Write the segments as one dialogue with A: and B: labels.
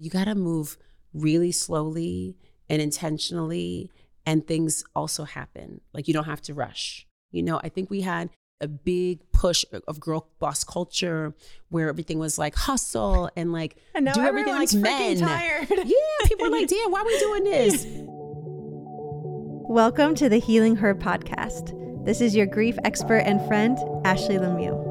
A: you got to move really slowly and intentionally, and things also happen. Like you don't have to rush. You know, I think we had a big push of girl boss culture where everything was like hustle and like
B: and
A: do everything like men.
B: Tired.
A: Yeah, people are like, damn, why are we doing this?
B: Welcome to the Healing Her podcast. This is your grief expert and friend, Ashley LeMieux.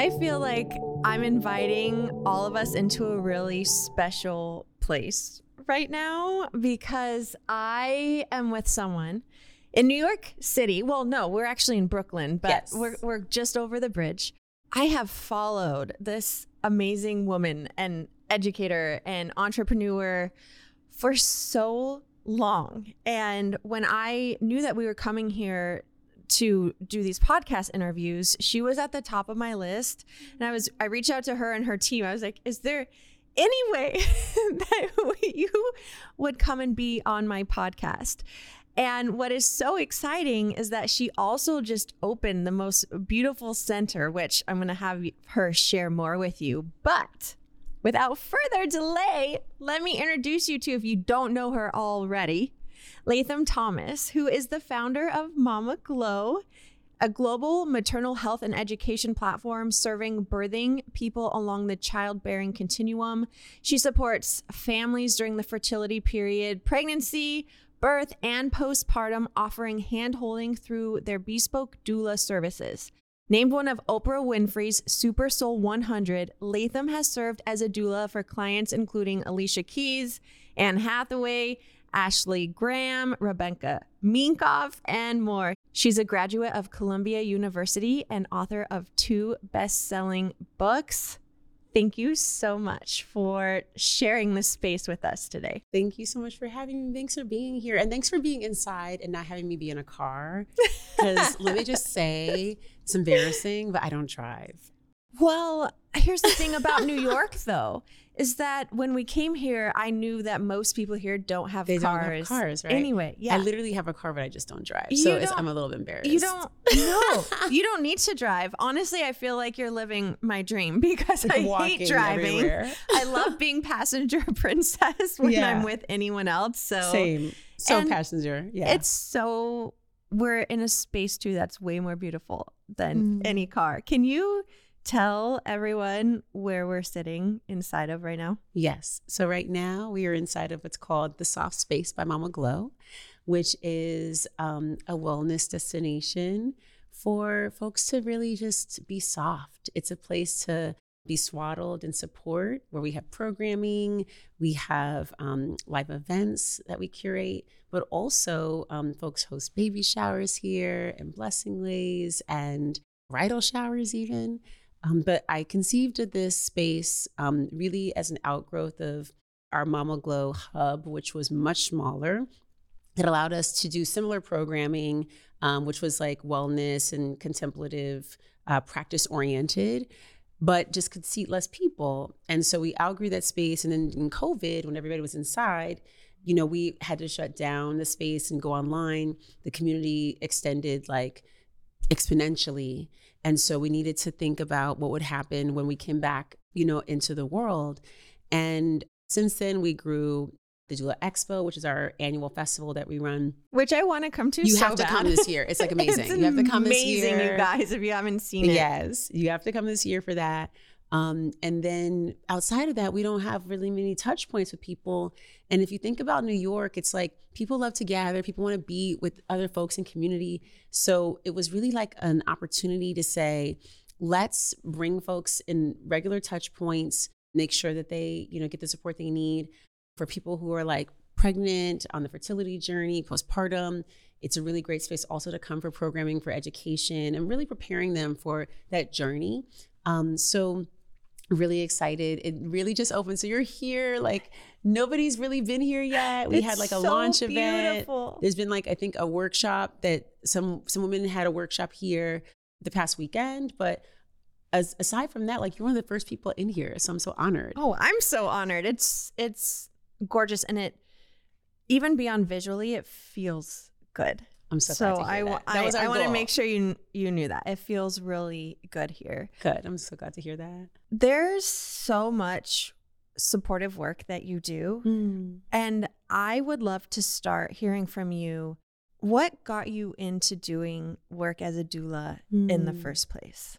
B: I feel like I'm inviting all of us into a really special place right now because I am with someone in New York City. Well, no, we're actually in Brooklyn, but
A: Yes.
B: we're, we're just over the bridge. I have followed this amazing woman and educator and entrepreneur for so long. And when I knew that we were coming here to do these podcast interviews, she was at the top of my list. And I was I reached out to her and her team. I was like, "Is there any way that you would come and be on my podcast?" And what is so exciting is that she also just opened the most beautiful center, which I'm going to have her share more with you. But without further delay, let me introduce you to, if you don't know her already, Latham Thomas, who is the founder of Mama Glow, a global maternal health and education platform serving birthing people along the childbearing continuum. She supports families during the fertility period, pregnancy, birth, and postpartum, offering handholding through their bespoke doula services. Named one of Oprah Winfrey's Super Soul 100, Latham has served as a doula for clients including Alicia Keys, Anne Hathaway, Ashley Graham, Rebecca Minkoff, and more. She's a graduate of Columbia University and author of two best selling books. Thank you so much for sharing this space with us today.
A: Thank you so much for having me. Thanks for being here. And thanks for being inside and not having me be in a car. Because let me just say, it's embarrassing, but I don't drive.
B: Well, here's the thing about New York, though, is that when we came here, I knew that most people here don't have
A: They don't
B: cars.
A: have cars, right?
B: Anyway, yeah.
A: I literally have a car, but I just don't drive. So
B: don't-
A: I'm a little bit embarrassed.
B: You don't no, you don't need to drive. Honestly, I feel like you're living my dream because I
A: Walking
B: hate driving.
A: everywhere.
B: I love being passenger princess when
A: Yeah.
B: I'm with anyone else. So
A: Same. So
B: And
A: passenger. Yeah.
B: it's so we're in a space too that's way more beautiful than
A: Mm.
B: any car. Can you tell everyone where we're sitting inside of right now?
A: Yes. So right now we are inside of what's called the Soft Space by Mama Glow, which is um, a wellness destination for folks to really just be soft. It's a place to be swaddled in support where we have programming, we have um, live events that we curate, but also um, folks host baby showers here and blessingways and bridal showers even. Um, but I conceived of this space um, really as an outgrowth of our Mama Glow hub, which was much smaller. It allowed us to do similar programming, um, which was like wellness and contemplative, uh, practice oriented, but just could seat less people. And so we outgrew that space. And then in COVID, when everybody was inside, you know, we had to shut down the space and go online. The community extended like exponentially. And so we needed to think about what would happen when we came back, you know, into the world. And since then, we grew the Doula Expo, which is our annual festival that we run.
B: Which I want to come to.
A: You
B: so
A: have to
B: bad.
A: come this year. It's like amazing.
B: It's
A: you have to come this
B: amazing,
A: year.
B: you guys, if you haven't seen it.
A: Yes, you have to come this year for that. Um, and then outside of that, we don't have really many touch points with people. And if you think about New York, it's like people love to gather, people want to be with other folks in community. So it was really like an opportunity to say, let's bring folks in regular touch points, make sure that they, you know, get the support they need for people who are like pregnant on the fertility journey, postpartum. It's a really great space also to come for programming for education and really preparing them for that journey. Um, so really excited. It really just opened. So you're here, like nobody's really been here yet. We
B: It's
A: had like a
B: so
A: launch event. There's been like I think a workshop that some some women had a workshop here the past weekend, but as, aside from that, like you're one of the first people in here, so I'm so honored.
B: Oh, I'm so honored. It's it's gorgeous and it even beyond visually, it feels good.
A: I'm so,
C: So
A: glad to hear
C: I,
A: that. That
C: I,
A: was our
C: I want to make sure you you knew that. It feels really good here.
A: Good. I'm so glad to hear that.
C: There's so much supportive work that you do. And I would love to start hearing from you what got you into doing work as a doula in the
A: Mm.
C: first place?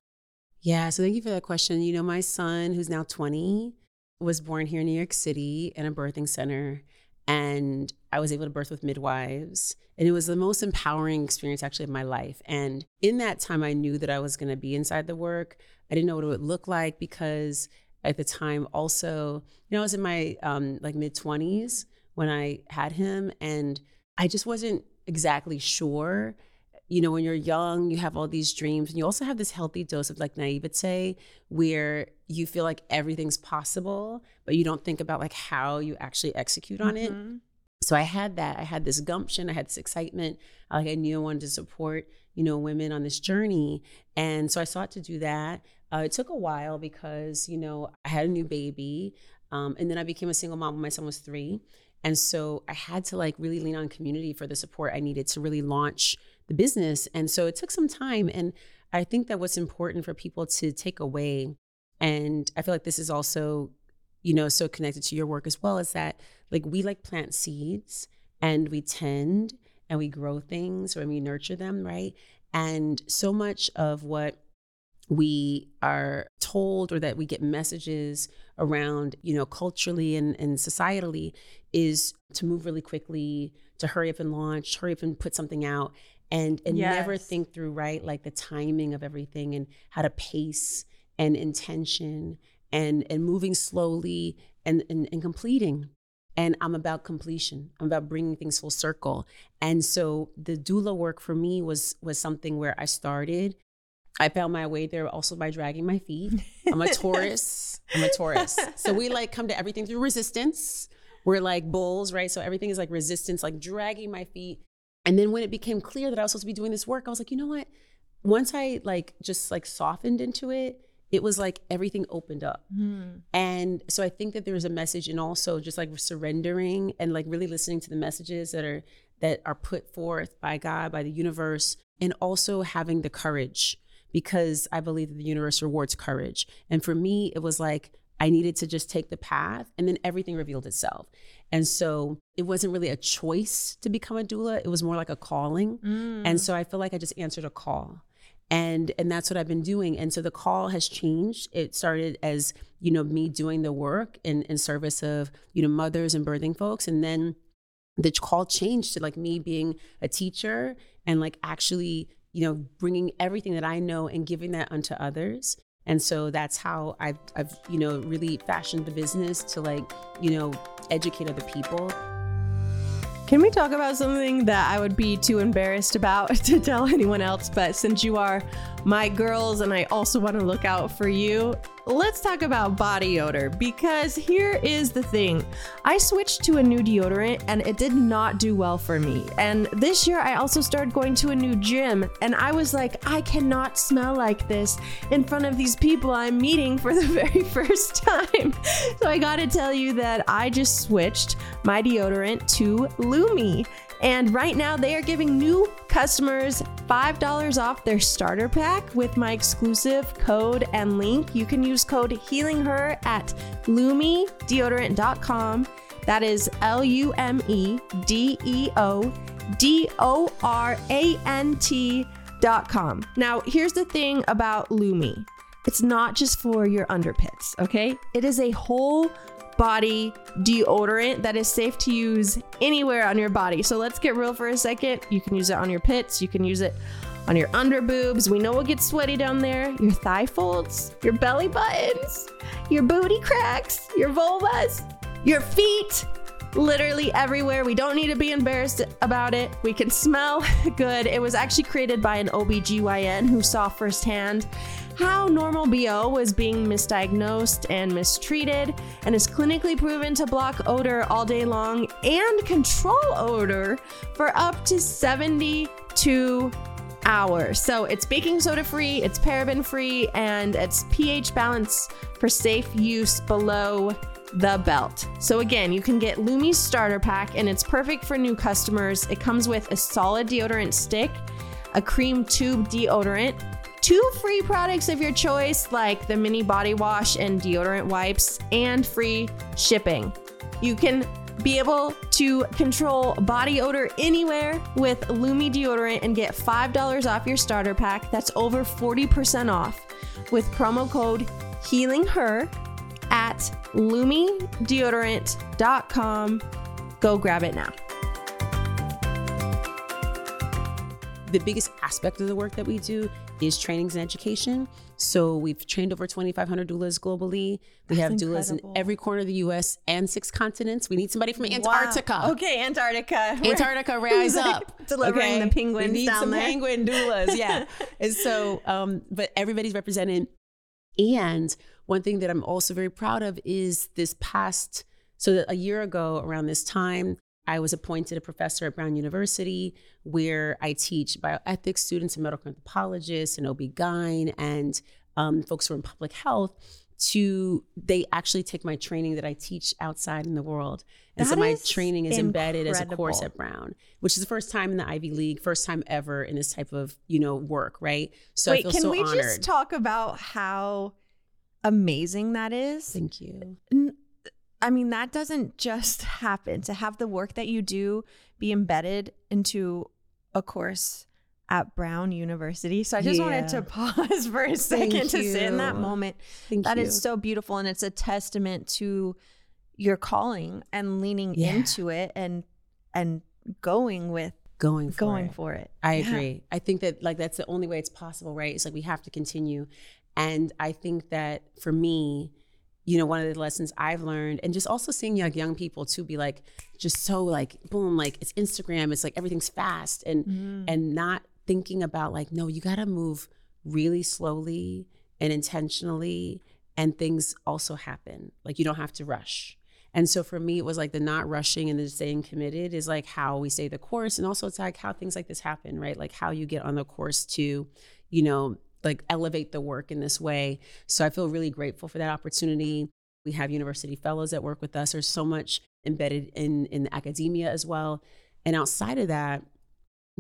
A: Yeah, so thank you for that question. You know, my son, who's now 20, was born here in New York City in a birthing center. And I was able to birth with midwives. And it was the most empowering experience actually of my life. And in that time, I knew that I was going to be inside the work. I didn't know what it would look like because at the time, also, you know, I was in my um, like mid 20s when I had him. And I just wasn't exactly sure you know, when you're young, you have all these dreams, and you also have this healthy dose of like naivete where you feel like everything's possible, but you don't think about like how you actually execute on it.
C: Mhm.
A: So I had that. I had this gumption. I had this excitement. Like I knew I wanted to support, you know, women on this journey, and so I sought to do that. Uh, it took a while because you know I had a new baby, um, and then I became a single mom when my son was three, and so I had to like really lean on community for the support I needed to really launch the business. And so it took some time, and I think that what's important for people to take away, and I feel like this is also you know, so connected to your work as well is that like we like plant seeds and we tend and we grow things or we nurture them, right? And so much of what we are told or that we get messages around, you know, culturally and, and societally is to move really quickly, to hurry up and launch, hurry up and put something out and and never think through, right? Like the timing of everything and how to pace and intention and and moving slowly and, and and completing. And i'm about completion. I'm about bringing things full circle. And so the doula work for me was was something where i started. I found my way there also by dragging my feet. I'm a taurus. I'm a taurus. So we like come to everything through resistance. We're like bulls right? So everything is like resistance like dragging my feet and then when it became clear that i was supposed to be doing this work i was like you know what once i like just like softened into it it was like everything opened up
C: Mhm.
A: and so I think that there's a message and also just like surrendering and like really listening to the messages that are that are put forth by God, by the universe, and also having the courage because I believe that the universe rewards courage. And for me, it was like I needed to just take the path and then everything revealed itself. And so it wasn't really a choice to become a doula, it was more like a calling.
C: Mm.
A: And so I feel like I just answered a call. And and that's what I've been doing. And so the call has changed. It started as, you know, me doing the work in, in service of, you know, mothers and birthing folks. And then the call changed to like me being a teacher and like actually, you know, bringing everything that I know and giving that unto others. And so that's how I've, I've, you know, really fashioned the business to like, you know, educate other people.
B: Can we talk about something that I would be too embarrassed about to tell anyone else? But since you are my girls and I also want to look out for you, let's talk about body odor because here is the thing. I switched to a new deodorant and it did not do well for me. And this year I also started going to a new gym and I was like, I cannot smell like this in front of these people I'm meeting for the very first time. So I gotta tell you that I just switched my deodorant to Lumi. And right now they are giving new customers $5 off their starter pack with my exclusive code and link. You can use code HEALINGHER at lumideodorant.com. That is L U M E D E O D O R A N T dot com. Now, here's the thing about Lumi it's not just for your underpits, okay? It is a whole body deodorant that is safe to use anywhere on your body. So let's get real for a second. You can use it on your pits, you can use it on your under boobs. We know it gets sweaty down there. Your thigh folds, your belly buttons, your booty cracks, your vulvas, your feet. Literally everywhere. We don't need to be embarrassed about it. We can smell good. It was actually created by an OBGYN who saw firsthand how normal BO was being misdiagnosed and mistreated and is clinically proven to block odor all day long and control odor for up to 72 hours. So it's baking soda free, it's paraben free, and it's pH balance for safe use below
D: the belt. So again, you can get Lumi's starter pack and it's perfect for new customers. It comes with a solid deodorant stick, a cream tube deodorant, two free products of your choice like the mini body wash and deodorant wipes and free shipping. You can be able to control body odor anywhere with Lumi deodorant and get $5 off your starter pack. That's over 40% off with promo code Healing Her at lumideodorant.com. Go grab it now.
A: The biggest aspect of the work that we do is trainings and education. So we've trained over 2,500 doulas globally. We
B: That's
A: have doulas
B: incredible.
A: in every corner of the U.S. and six continents. We need somebody from Antarctica.
B: Wow. Okay, Antarctica.
A: Antarctica, rise up.
B: delivering the penguins
A: We need some
B: there.
A: penguin doulas, yeah. and so, um, but everybody's represented. And one thing that I'm also very proud of is this past. So that a year ago, around this time, I was appointed a professor at Brown University, where I teach bioethics students and medical anthropologists and OB-GYN and um, folks who are in public health. To they actually take my training that I teach outside in the world, and so my
B: is
A: training is embedded as a course at Brown, which is the first time in the Ivy League, first time ever in this type of you know work, right? So I
B: Wait, can
A: so
B: we
A: honored.
B: just talk about how amazing that is?
A: Thank you.
B: I mean, that doesn't just happen to have the work that you do be embedded into a course at Brown University. So I just wanted to pause for a second to sit in that moment.
A: Thank
B: That
A: you.
B: is so beautiful. And it's a testament to your calling and leaning
A: Yeah.
B: into it and and going with
A: going for
B: going
A: it.
B: for it.
A: I
B: Yeah.
A: agree. I think that like that's the only way it's possible, right? It's like we have to continue. And I think that for me, you know, one of the lessons I've learned, and just also seeing young young people too be like just so like boom, like it's Instagram, it's like everything's fast and
B: Mm.
A: and not thinking about like, no, you gotta move really slowly and intentionally and things also happen. Like you don't have to rush. And so for me, it was like the not rushing and the staying committed is like how we stay the course. And also it's like how things like this happen, right? Like how you get on the course to, you know, like elevate the work in this way. So I feel really grateful for that opportunity. We have university fellows that work with us. There's so much embedded in in academia as well. And outside of that,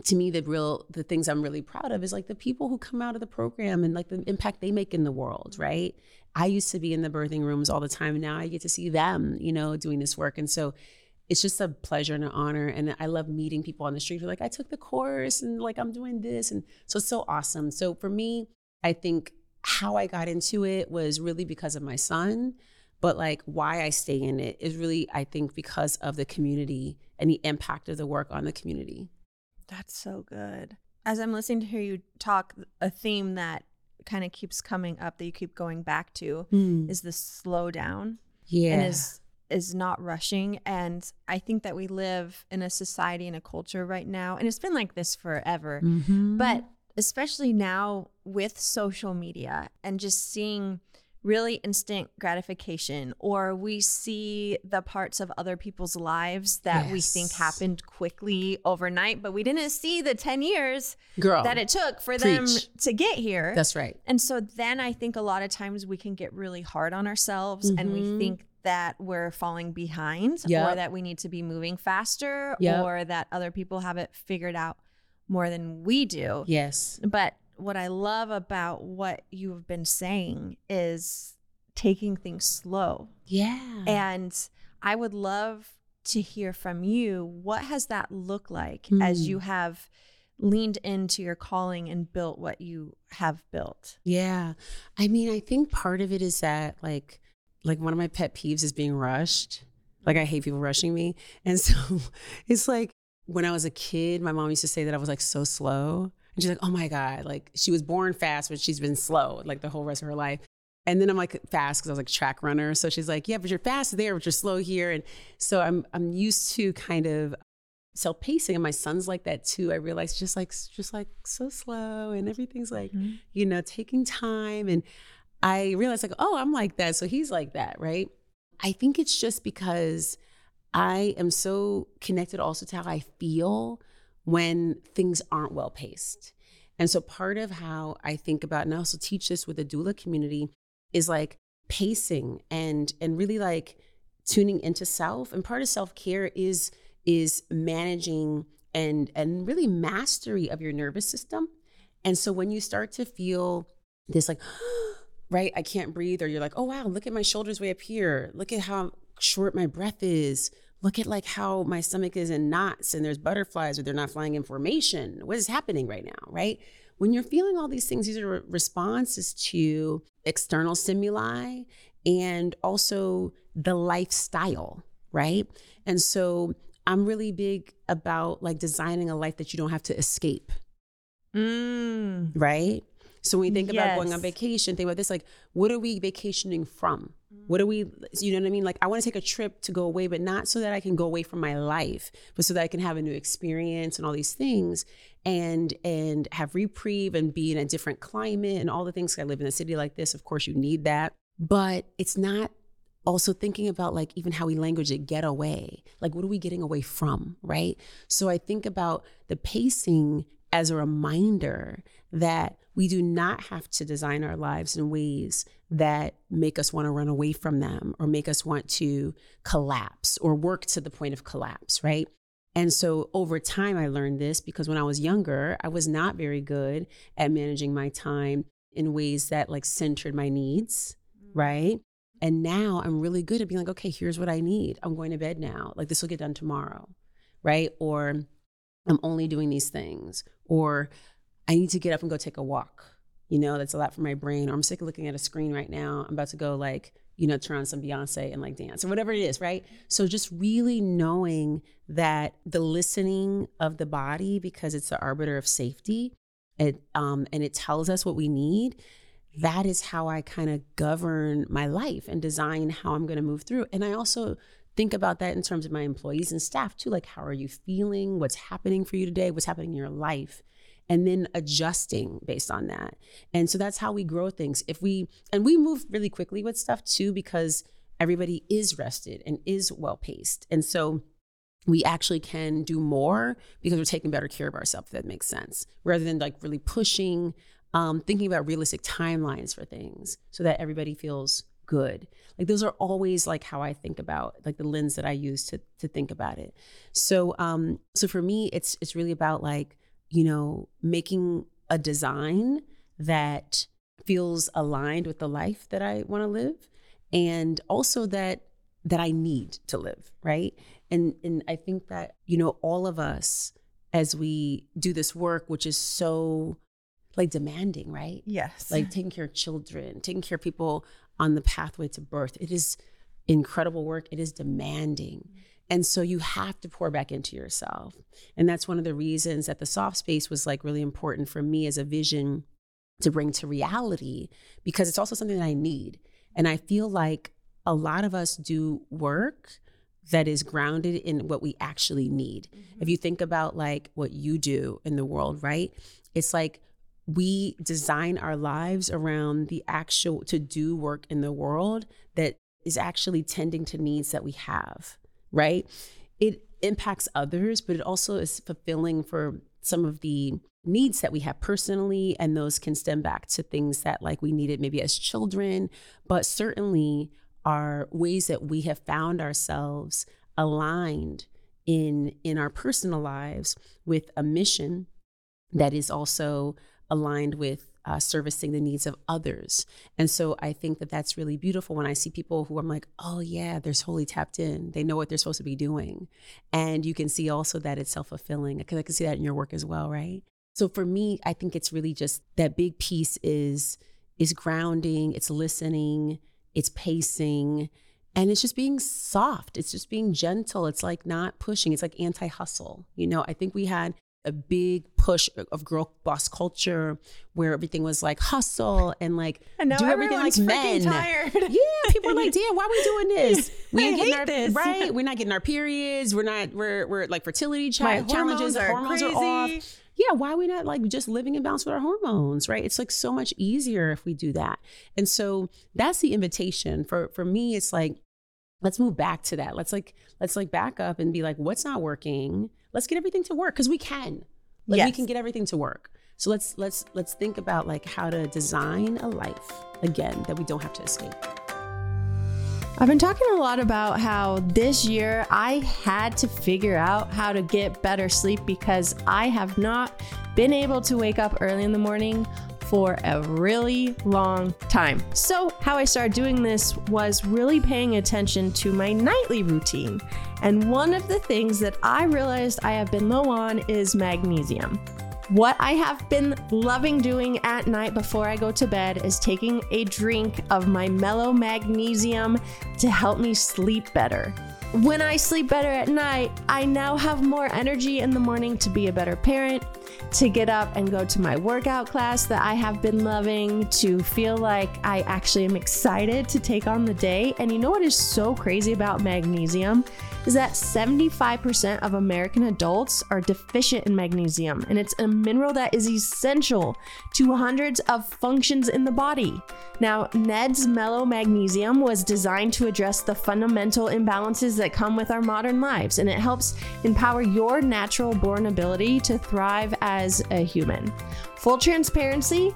A: to me the real the things i'm really proud of is like the people who come out of the program and like the impact they make in the world right i used to be in the birthing rooms all the time and now i get to see them you know doing this work and so it's just a pleasure and an honor and i love meeting people on the street who are like i took the course and like i'm doing this and so it's so awesome so for me i think how i got into it was really because of my son but like why i stay in it is really i think because of the community and the impact of the work on the community
B: That's so good. As I'm listening to hear you talk, a theme that kind of keeps coming up that you keep going back to hmm. is the slow down
A: Yeah.
B: and is is not rushing. And I think that we live in a society and a culture right now, and it's been like this forever.
A: Mm-hmm.
B: But especially now with social media and just seeing really instant gratification, or we see the parts of other people's lives that we think happened quickly overnight, but we didn't see the 10 years
A: girl,
B: that it took for them to get here.
A: that's right.
B: And so then I think a lot of times we can get really hard on ourselves and we
A: Mhm.
B: think that we're falling behind or that we need to be moving faster
A: Yep.
B: or that other people have it figured out more than we do.
A: Yes.
B: But what I love about what you've been saying is taking things slow.
A: Yeah.
B: And I would love to hear from you what has that looked like as
A: Hmm.
B: you have leaned into your calling and built what you have built?
A: yeah. I mean, I think part of it is that like like one of my pet peeves is being rushed. Like I hate people rushing me. And so it's like when I was a kid, my mom used to say that I was like so slow. And she's like, oh my God, like she was born fast, but she's been slow like the whole rest of her life. And then I'm like fast because I was like track runner. So she's like, yeah, but you're fast there, but you're slow here. And so I'm I'm used to kind of self pacing, and my son's like that too. I realized just like just like so slow, and everything's like mm-hmm. you know taking time. And I realized like, oh, I'm like that. So he's like that, right? I think it's just because I am so connected also to how I feel when things aren't well paced. And so part of how I think about, and I also teach this with the doula community, is like pacing and and really like tuning into self and part of self-care is is managing and and really mastery of your nervous system and so when you start to feel this like right i can't breathe or you're like oh wow look at my shoulders way up here look at how short my breath is look at like how my stomach is in knots and there's butterflies or they're not flying in formation what is happening right now right when you're feeling all these things these are responses to external stimuli and also the lifestyle, right? And so I'm really big about like designing a life that you don't have to escape.
B: Mm.
A: Right? So when you think about going on vacation, think about this like, what are we vacationing from? What are we, you know what I mean? Like, I want to take a trip to go away, but not so that I can go away from my life, but so that I can have a new experience and all these things and and have reprieve and be in a different climate and all the things. I live in a city like this. Of course, you need that. But it's not also thinking about like even how we language it get away like what are we getting away from right so i think about the pacing as a reminder that we do not have to design our lives in ways that make us want to run away from them or make us want to collapse or work to the point of collapse right and so over time i learned this because when i was younger i was not very good at managing my time in ways that like centered my needs mm. right and now I'm really good at being like, okay, here's what I need. I'm going to bed now. Like this will get done tomorrow. Right. Or I'm only doing these things. Or I need to get up and go take a walk. You know, that's a lot for my brain. Or I'm sick of looking at a screen right now. I'm about to go like, you know, turn on some Beyonce and like dance or whatever it is, right? So just really knowing that the listening of the body, because it's the arbiter of safety, it um, and it tells us what we need that is how I kind of govern my life and design how I'm going to move through. And I also think about that in terms of my employees and staff too. Like, how are you feeling? What's happening for you today? What's happening in your life? And then adjusting based on that. And so that's how we grow things. If we, and we move really quickly with stuff too, because everybody is rested and is well paced. And so we actually can do more because we're taking better care of ourselves, if that makes sense, rather than like really pushing um, thinking about realistic timelines for things so that everybody feels good. Like those are always like how I think about like the lens that I use to to think about it. So um so for me it's it's really about like, you know, making a design that feels aligned with the life that I want to live and also that that I need to live, right? And and I think that, you know, all of us as we do this work which is so like demanding, right?
B: Yes.
A: Like taking care of children, taking care of people on the pathway to birth. It is incredible work. It is demanding. And so you have to pour back into yourself. And that's one of the reasons that the soft space was like really important for me as a vision to bring to reality because it's also something that I need. And I feel like a lot of us do work that is grounded in what we actually need. Mm-hmm. If you think about like what you do in the world, right? It's like we design our lives around the actual to do work in the world that is actually tending to needs that we have, right? It impacts others, but it also is fulfilling for some of the needs that we have personally and those can stem back to things that like we needed maybe as children, but certainly are ways that we have found ourselves aligned in in our personal lives with a mission that is also aligned with uh, servicing the needs of others. And so I think that that's really beautiful when I see people who I'm like, oh, yeah, they're totally tapped in. They know what they're supposed to be doing. And you can see also that it's self fulfilling because I can see that in your work as well, right? So for me, I think it's really just that big piece is is grounding, it's listening, it's pacing, and it's just being soft. It's just being gentle. It's like not pushing. It's like anti hustle. You know, I think we had a big push of girl boss culture where everything was like hustle and like
B: and
A: do everything like men.
B: tired.
A: Yeah, people are like, damn, why are we doing this? We ain't getting
B: hate
A: our
B: this.
A: right. We're not getting our periods. We're not. We're we're like fertility cha-
B: My
A: challenges.
B: hormones are
A: off.
B: crazy.
A: Yeah, why are we not like just living in balance with our hormones? Right. It's like so much easier if we do that. And so that's the invitation for for me. It's like let's move back to that. Let's like let's like back up and be like, what's not working? Let's get everything to work because we can. Like we can get everything to work. So let's let's let's think about like how to design a life again that we don't have to escape.
D: I've been talking a lot about how this year I had to figure out how to get better sleep because I have not been able to wake up early in the morning for a really long time. So, how I started doing this was really paying attention to my nightly routine. And one of the things that I realized I have been low on is magnesium. What I have been loving doing at night before I go to bed is taking a drink of my mellow magnesium to help me sleep better. When I sleep better at night, I now have more energy in the morning to be a better parent, to get up and go to my workout class that I have been loving, to feel like I actually am excited to take on the day. And you know what is so crazy about magnesium? is that 75% of American adults are deficient in magnesium, and it's a mineral that is essential to hundreds of functions in the body. Now, Ned's Mellow Magnesium was designed to address the fundamental imbalances that come with our modern lives, and it helps empower your natural born ability to thrive as a human. Full transparency,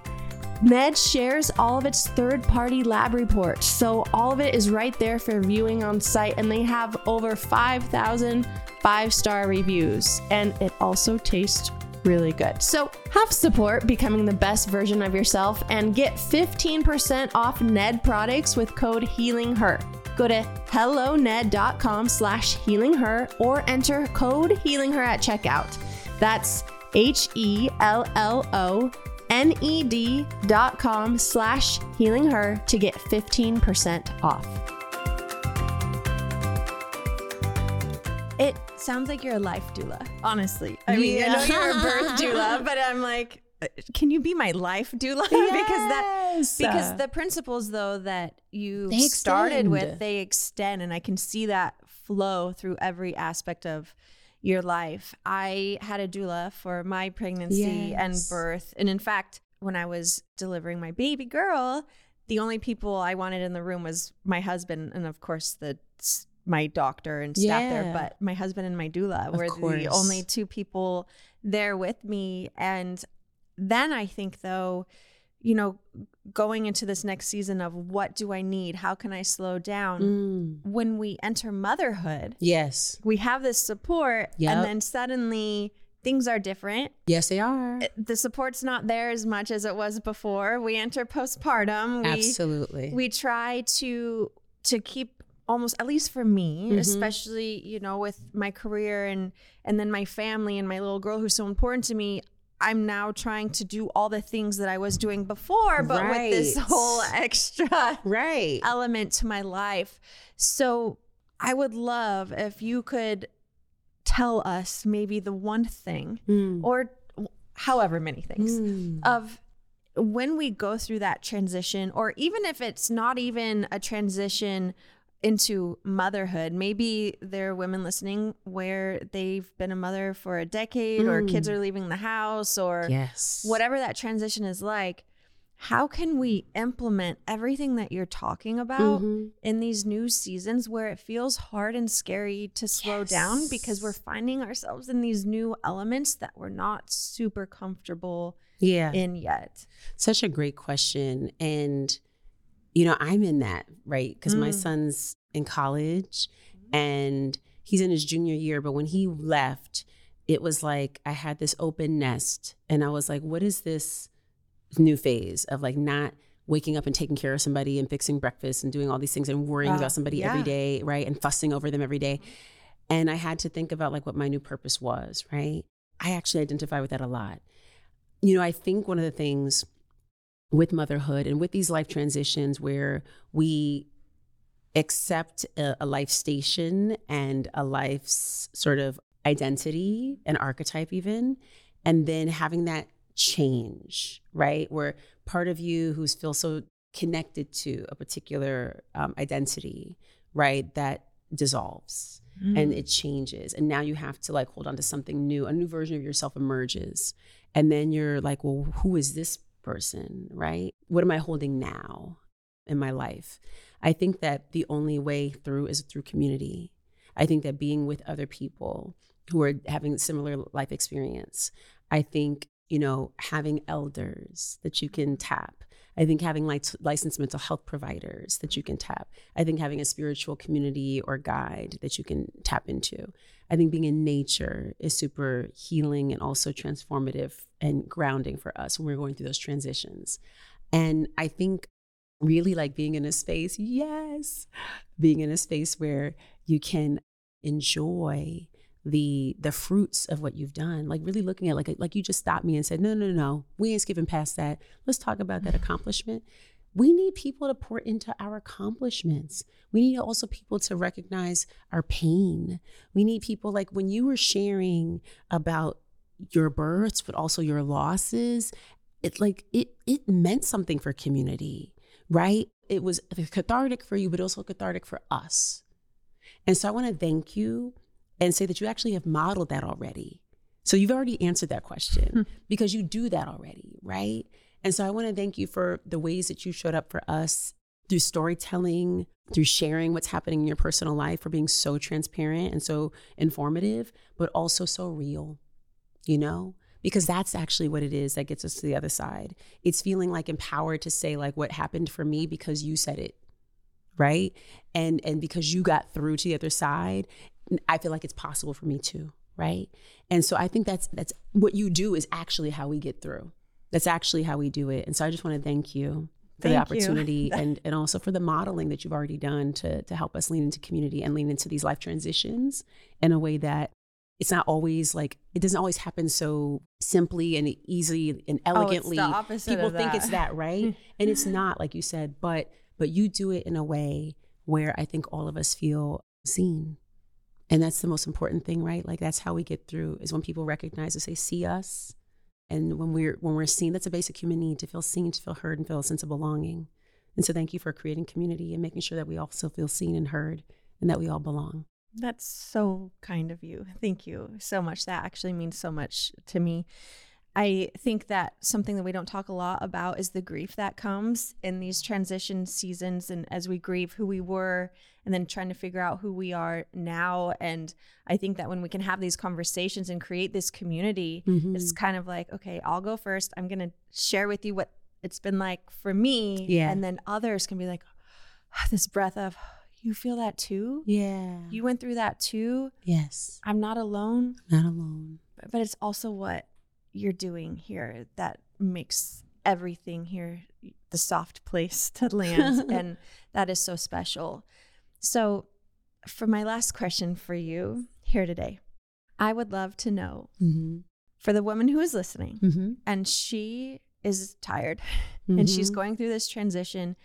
D: Ned shares all of its third party lab reports, so all of it is right there for viewing on site, and they have over 5,000 five star reviews, and it also tastes really good. So have support becoming the best version of yourself and get 15% off Ned products with code HEALINGHER. Go to helloned.com slash healingher or enter code healingher at checkout. That's H E L L O com slash healing her to get 15% off.
B: It sounds like you're a life doula, honestly. I mean, yeah. I know you're a birth doula, but I'm like, can you be my life doula?
D: Yes.
B: because that because the principles though that you started with, they extend and I can see that flow through every aspect of your life. I had a doula for my pregnancy yes. and birth. And in fact, when I was delivering my baby girl, the only people I wanted in the room was my husband and of course the my doctor and staff yeah. there, but my husband and my doula of were course. the only two people there with me and then I think though you know, going into this next season of what do I need? How can I slow down? Mm. When we enter motherhood,
A: yes,
B: we have this support, yep. and then suddenly things are different.
A: Yes, they are.
B: The support's not there as much as it was before. We enter postpartum. We,
A: Absolutely.
B: We try to to keep almost at least for me mm-hmm. especially you know with my career and and then my family and my little girl who's so important to me I'm now trying to do all the things that I was doing before, but right. with this whole extra
A: right
B: element to my life. So I would love if you could tell us maybe the one thing mm. or however many things mm. of when we go through that transition, or even if it's not even a transition into motherhood. Maybe there are women listening where they've been a mother for a decade mm. or kids are leaving the house or
A: yes.
B: whatever that transition is like. How can we implement everything that you're talking about mm-hmm. in these new seasons where it feels hard and scary to slow yes. down because we're finding ourselves in these new elements that we're not super comfortable
A: yeah.
B: in yet?
A: Such a great question. And you know, I'm in that, right? Because mm. my son's in college and he's in his junior year. But when he left, it was like I had this open nest and I was like, what is this new phase of like not waking up and taking care of somebody and fixing breakfast and doing all these things and worrying uh, about somebody yeah. every day, right? And fussing over them every day. And I had to think about like what my new purpose was, right? I actually identify with that a lot. You know, I think one of the things with motherhood and with these life transitions where we accept a, a life station and a life's sort of identity and archetype even and then having that change right? Where part of you who's feels so connected to a particular um, identity right that dissolves mm. and it changes. And now you have to like hold on to something new. A new version of yourself emerges. And then you're like well who is this person, right? What am I holding now in my life? I think that the only way through is through community. I think that being with other people who are having similar life experience. I think, you know, having elders that you can tap. I think having like licensed mental health providers that you can tap. I think having a spiritual community or guide that you can tap into. I think being in nature is super healing and also transformative and grounding for us when we're going through those transitions. And I think really like being in a space, yes, being in a space where you can enjoy the the fruits of what you've done like really looking at like like you just stopped me and said no no no we ain't skipping past that. Let's talk about that accomplishment we need people to pour into our accomplishments we need also people to recognize our pain we need people like when you were sharing about your births but also your losses it like it it meant something for community right it was cathartic for you but also cathartic for us and so i want to thank you and say that you actually have modeled that already. So you've already answered that question hmm. because you do that already, right? And so I want to thank you for the ways that you showed up for us through storytelling, through sharing what's happening in your personal life, for being so transparent and so informative, but also so real, you know? Because that's actually what it is that gets us to the other side. It's feeling like empowered to say like what happened for me because you said it right and and because you got through to the other side I feel like it's possible for me too, right? And so I think that's that's what you do is actually how we get through. That's actually how we do it. And so I just want to thank you for thank the opportunity and and also for the modeling that you've already done to to help us lean into community and lean into these life transitions in a way that it's not always like it doesn't always happen so simply and easy and elegantly.
B: Oh, People
A: think it's that, right? and it's not, like you said, but but you do it in a way where I think all of us feel seen and that's the most important thing right like that's how we get through is when people recognize us they see us and when we're when we're seen that's a basic human need to feel seen to feel heard and feel a sense of belonging. And so thank you for creating community and making sure that we also feel seen and heard and that we all belong.
B: That's so kind of you. Thank you so much. That actually means so much to me I think that something that we don't talk a lot about is the grief that comes in these transition seasons and as we grieve who we were and then trying to figure out who we are now. And I think that when we can have these conversations and create this community, mm-hmm. it's kind of like, okay, I'll go first. I'm going to share with you what it's been like for me.
A: Yeah.
B: And then others can be like, oh, this breath of, you feel that too?
A: Yeah.
B: You went through that too?
A: Yes.
B: I'm not alone.
A: Not alone.
B: But it's also what you're doing here that makes everything here the soft place to land. and that is so special. So, for my last question for you here today, I would love to know mm-hmm. for the woman who is listening mm-hmm. and she is tired mm-hmm. and she's mm-hmm. going through this transition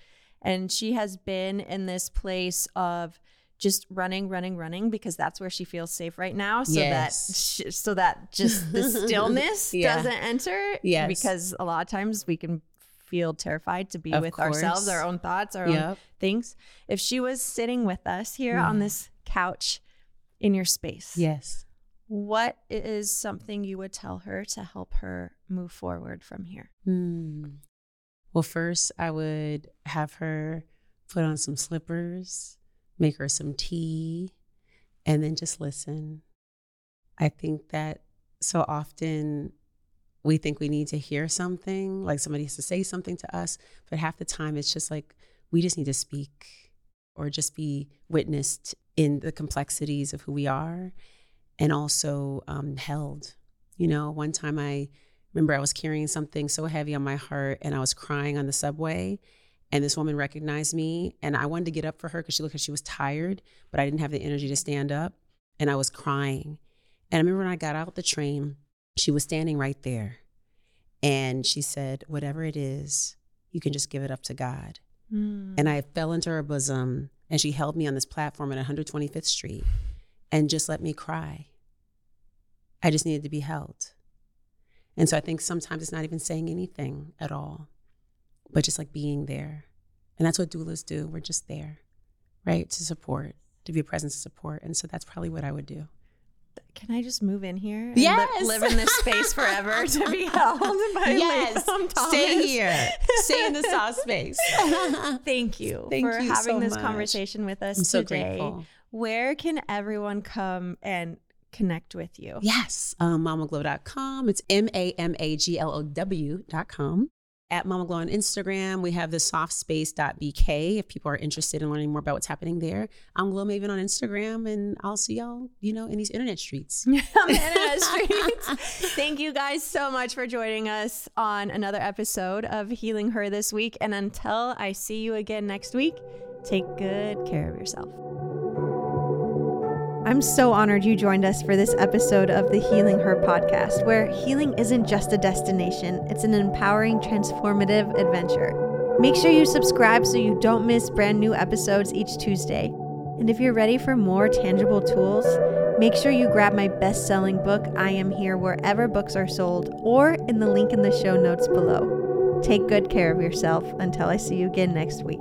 B: and she has been in this place of just running running running because that's where she feels safe right now so yes. that she, so that just the stillness yeah. doesn't enter
A: yes.
B: because a lot of times we can feel terrified to be of with course. ourselves, our own thoughts, our yep. own things. If she was sitting with us here yeah. on this couch in your space,
A: yes,
B: what is something you would tell her to help her move forward from here? Hmm.
A: Well, first, I would have her put on some slippers, make her some tea, and then just listen. I think that so often we think we need to hear something, like somebody has to say something to us, but half the time it's just like we just need to speak or just be witnessed in the complexities of who we are and also um, held. You know, one time I remember I was carrying something so heavy on my heart and I was crying on the subway. And this woman recognized me and I wanted to get up for her because she looked like she was tired, but I didn't have the energy to stand up. And I was crying. And I remember when I got out the train, she was standing right there. And she said, Whatever it is, you can just give it up to God. Mm. And I fell into her bosom and she held me on this platform at 125th Street and just let me cry. I just needed to be held. And so I think sometimes it's not even saying anything at all, but just like being there. And that's what doulas do. We're just there, right? To support, to be a presence of support. And so that's probably what I would do
B: can I just move in here?
A: yes.
B: Li- live in this space forever to be held by
A: yes. Stay here. Stay in the soft space.
B: Thank you
A: Thank
B: for
A: you
B: having
A: so
B: this
A: much.
B: conversation with us
A: I'm so
B: today.
A: Grateful.
B: Where can everyone come and connect with you?
A: Yes. Um, mamaglow.com. It's M A M A G L O W.com. at Mama Glow on Instagram. We have the softspace.bk if people are interested in learning more about what's happening there. I'm Glow Maven on Instagram, and I'll see y'all, you know, in these internet streets.
B: on the internet streets. Thank you guys so much for joining us on another episode of Healing Her this week. And until I see you again next week, take good care of yourself. I'm so honored you joined us for this episode of the Healing Her podcast, where healing isn't just a destination, it's an empowering, transformative adventure. Make sure you subscribe so you don't miss brand new episodes each Tuesday. And if you're ready for more tangible tools, make sure you grab my best selling book, I Am Here, wherever books are sold, or in the link in the show notes below. Take good care of yourself until I see you again next week.